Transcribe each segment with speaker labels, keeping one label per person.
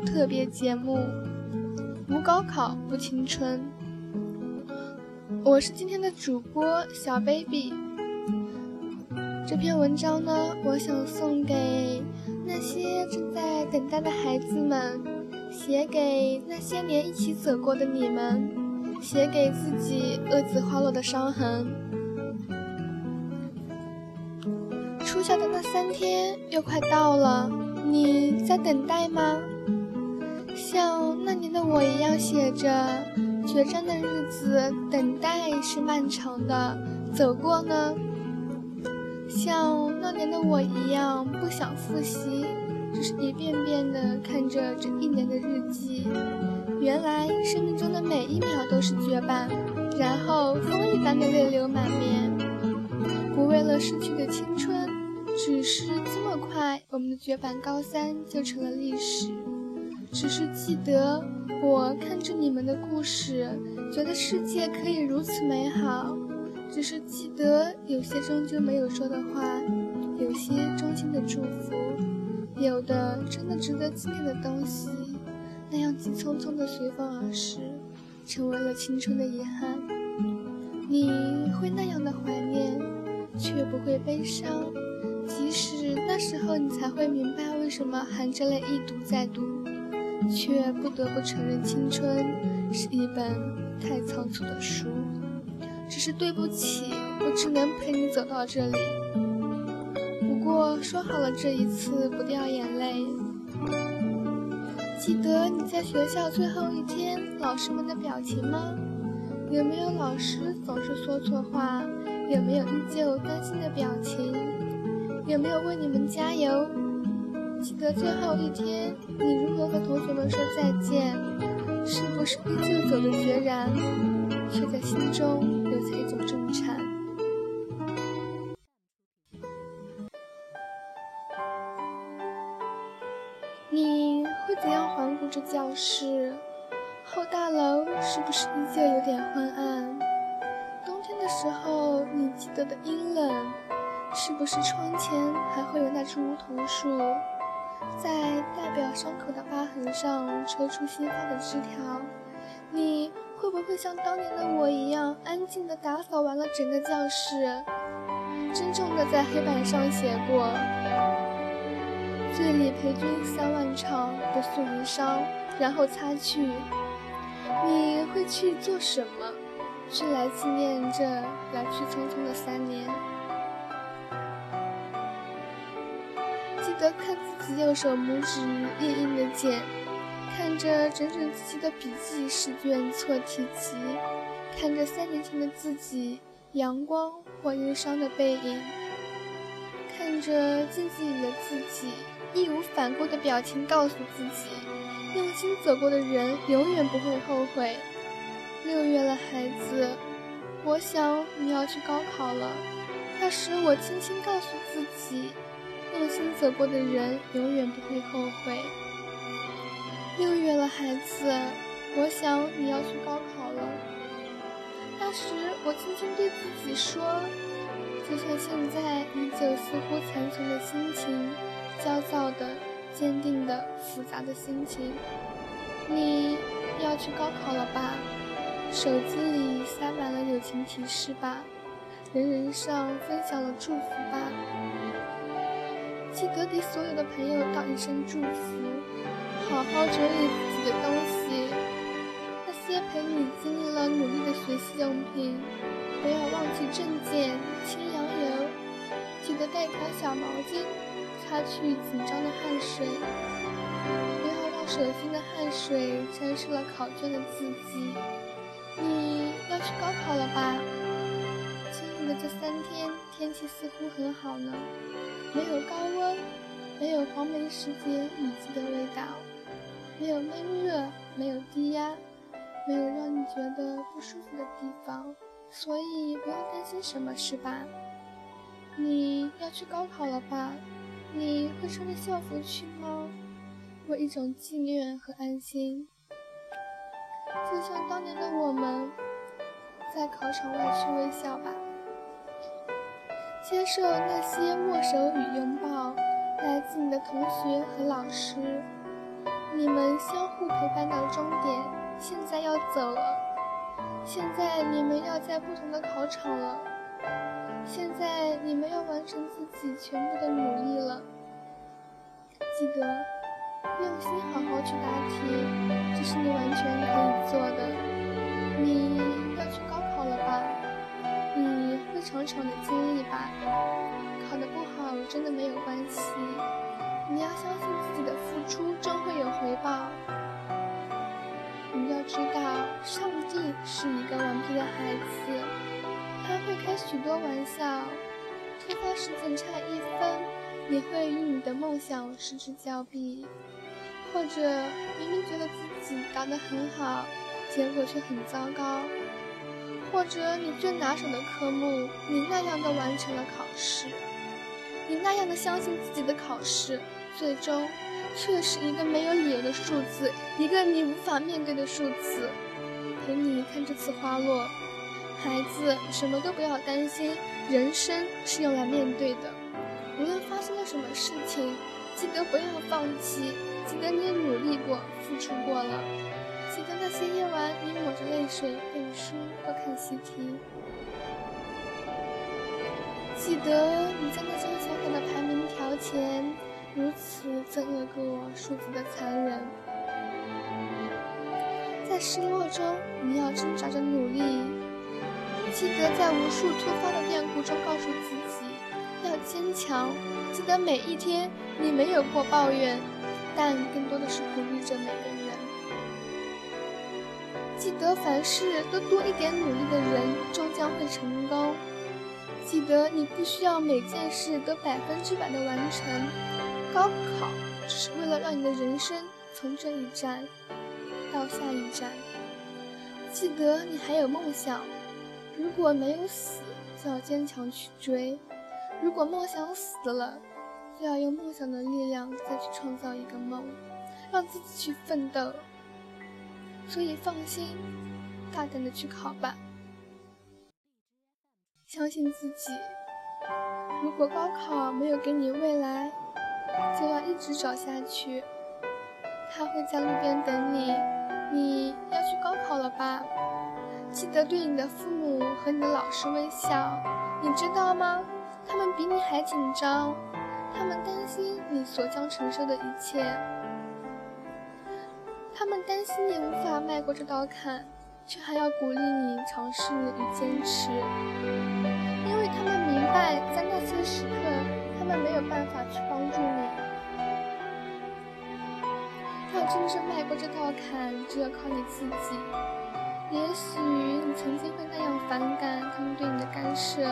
Speaker 1: 特别节目，无高考不青春。我是今天的主播小 baby。这篇文章呢，我想送给那些正在等待的孩子们，写给那些年一起走过的你们，写给自己恶子花落的伤痕。初夏的那三天又快到了，你在等待吗？像那年的我一样写着决战的日子，等待是漫长的，走过呢？像那年的我一样不想复习，只是一遍遍的看着这一年的日记。原来生命中的每一秒都是绝版，然后风一般的泪流满面。不为了逝去的青春，只是这么快，我们的绝版高三就成了历史。只是记得，我看着你们的故事，觉得世界可以如此美好。只是记得，有些终究没有说的话，有些衷心的祝福，有的真的值得纪念的东西，那样急匆匆的随风而逝，成为了青春的遗憾。你会那样的怀念，却不会悲伤，即使那时候你才会明白，为什么含着泪一读再读。却不得不承认，青春是一本太仓促的书。只是对不起，我只能陪你走到这里。不过说好了，这一次不掉眼泪。记得你在学校最后一天，老师们的表情吗？有没有老师总是说错话？有没有依旧担心的表情？有没有为你们加油？记得最后一天，你如何和同学们说再见？是不是依旧走得决然，却在心中留下一种震颤？你会怎样环顾这教室？后大楼是不是依旧有点昏暗？冬天的时候，你记得的阴冷，是不是窗前还会有那株梧桐树？在代表伤口的疤痕上抽出新发的枝条，你会不会像当年的我一样，安静地打扫完了整个教室，郑重地在黑板上写过“醉里陪君三万场，不诉离殇”，然后擦去？你会去做什么？去来纪念这来去匆匆的三年？己右手拇指印印的茧，看着整整齐齐的笔记试卷错题集，看着三年前的自己阳光或忧伤的背影，看着镜子里的自己义无反顾的表情，告诉自己，用心走过的人永远不会后悔。六月了，孩子，我想你要去高考了。那时我轻轻告诉自己。用心走过的人永远不会后悔。六月了，孩子，我想你要去高考了。那时我轻轻对自己说，就像现在依旧似乎残存的心情，焦躁的、坚定的、复杂的心情。你要去高考了吧？手机里塞满了友情提示吧？人人上分享了祝福吧？记得给所有的朋友道一声祝福，好好整理自己的东西。那些陪你经历了努力的学习用品，不要忘记证件、清扬油。记得带条小毛巾，擦去紧张的汗水。不要让手心的汗水沾湿了考卷的字迹。你要去高考了吧？这三天，天气似乎很好呢。没有高温，没有黄梅时节雨季的味道，没有闷热，没有低压，没有让你觉得不舒服的地方，所以不用担心什么，是吧？你要去高考了吧？你会穿着校服去吗？我一种纪念和安心，就像当年的我们，在考场外去微笑吧。接受那些握手与拥抱，来自你的同学和老师。你们相互陪伴到终点，现在要走了。现在你们要在不同的考场了。现在你们要完成自己全部的努力了。记得用心好好去答题，这是你完全可以做的。你？长长的经历吧？考得不好真的没有关系。你要相信自己的付出终会有回报。你要知道，上帝是一个顽皮的孩子，他会开许多玩笑。突发事件差一分，你会与你的梦想失之交臂；或者明明觉得自己答得很好，结果却很糟糕；或者你最拿手的科目，你那样的完成了考试。你那样的相信自己的考试，最终却是一个没有理由的数字，一个你无法面对的数字。陪你看这次花落，孩子，什么都不要担心，人生是用来面对的。无论发生了什么事情，记得不要放弃，记得你努力过，付出过了，记得那些夜晚你抹着泪水背书或看习题。记得你在那张小小的排名条前如此憎恶过数字的残忍，在失落中你要挣扎着努力。记得在无数突发的变故中告诉自己要坚强。记得每一天你没有过抱怨，但更多的是鼓励着每个人。记得凡事都多一点努力的人终将会成功。记得你不需要每件事都百分之百的完成，高考只是为了让你的人生从这一站到下一站。记得你还有梦想，如果没有死，就要坚强去追；如果梦想死了，就要用梦想的力量再去创造一个梦，让自己去奋斗。所以放心，大胆的去考吧。相信自己。如果高考没有给你未来，就要一直找下去。他会在路边等你。你要去高考了吧？记得对你的父母和你的老师微笑。你知道吗？他们比你还紧张，他们担心你所将承受的一切，他们担心你无法迈过这道坎。却还要鼓励你尝试与坚持，因为他们明白，在那些时刻，他们没有办法去帮助你。要真正迈过这道坎，只有靠你自己。也许你曾经会那样反感他们对你的干涉，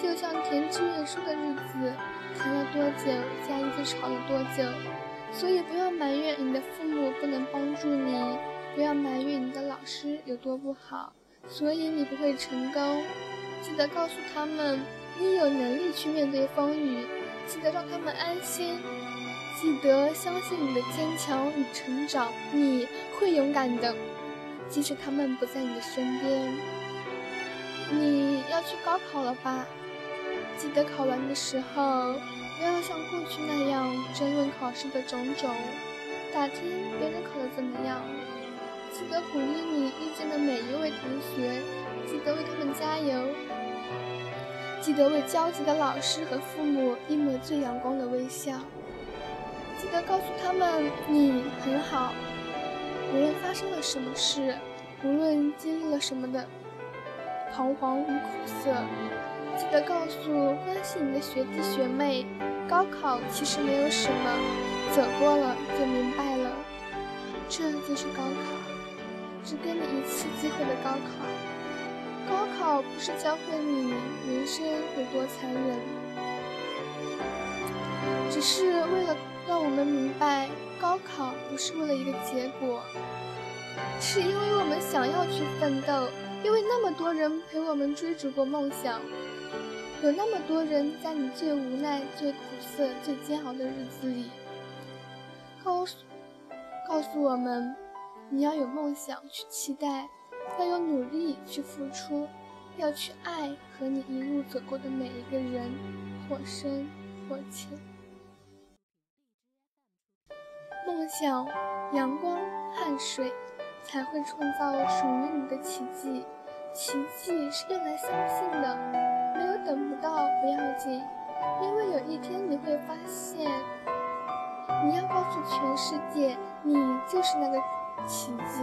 Speaker 1: 就像填志愿书的日子，填了多久，家里就吵了多久。所以不要埋怨你的父母不能帮助你。不要埋怨你的老师有多不好，所以你不会成功。记得告诉他们，你有能力去面对风雨。记得让他们安心。记得相信你的坚强与成长，你会勇敢的。即使他们不在你的身边。你要去高考了吧？记得考完的时候，不要像过去那样争论考试的种种，打听别人考得怎么样。记得鼓励你遇见的每一位同学，记得为他们加油，记得为焦急的老师和父母一抹最阳光的微笑，记得告诉他们你很好。无论发生了什么事，无论经历了什么的彷徨与苦涩，记得告诉关心你的学弟学妹，高考其实没有什么，走过了就明白了，这就是高考。只给你一次机会的高考，高考不是教会你人生有多残忍，只是为了让我们明白，高考不是为了一个结果，是因为我们想要去奋斗，因为那么多人陪我们追逐过梦想，有那么多人在你最无奈、最苦涩、最煎熬的日子里，告诉告诉我们。你要有梦想去期待，要有努力去付出，要去爱和你一路走过的每一个人，或深或浅。梦想，阳光、汗水才会创造属于你的奇迹。奇迹是用来相信的，没有等不到不要紧，因为有一天你会发现，你要告诉全世界，你就是那个奇迹。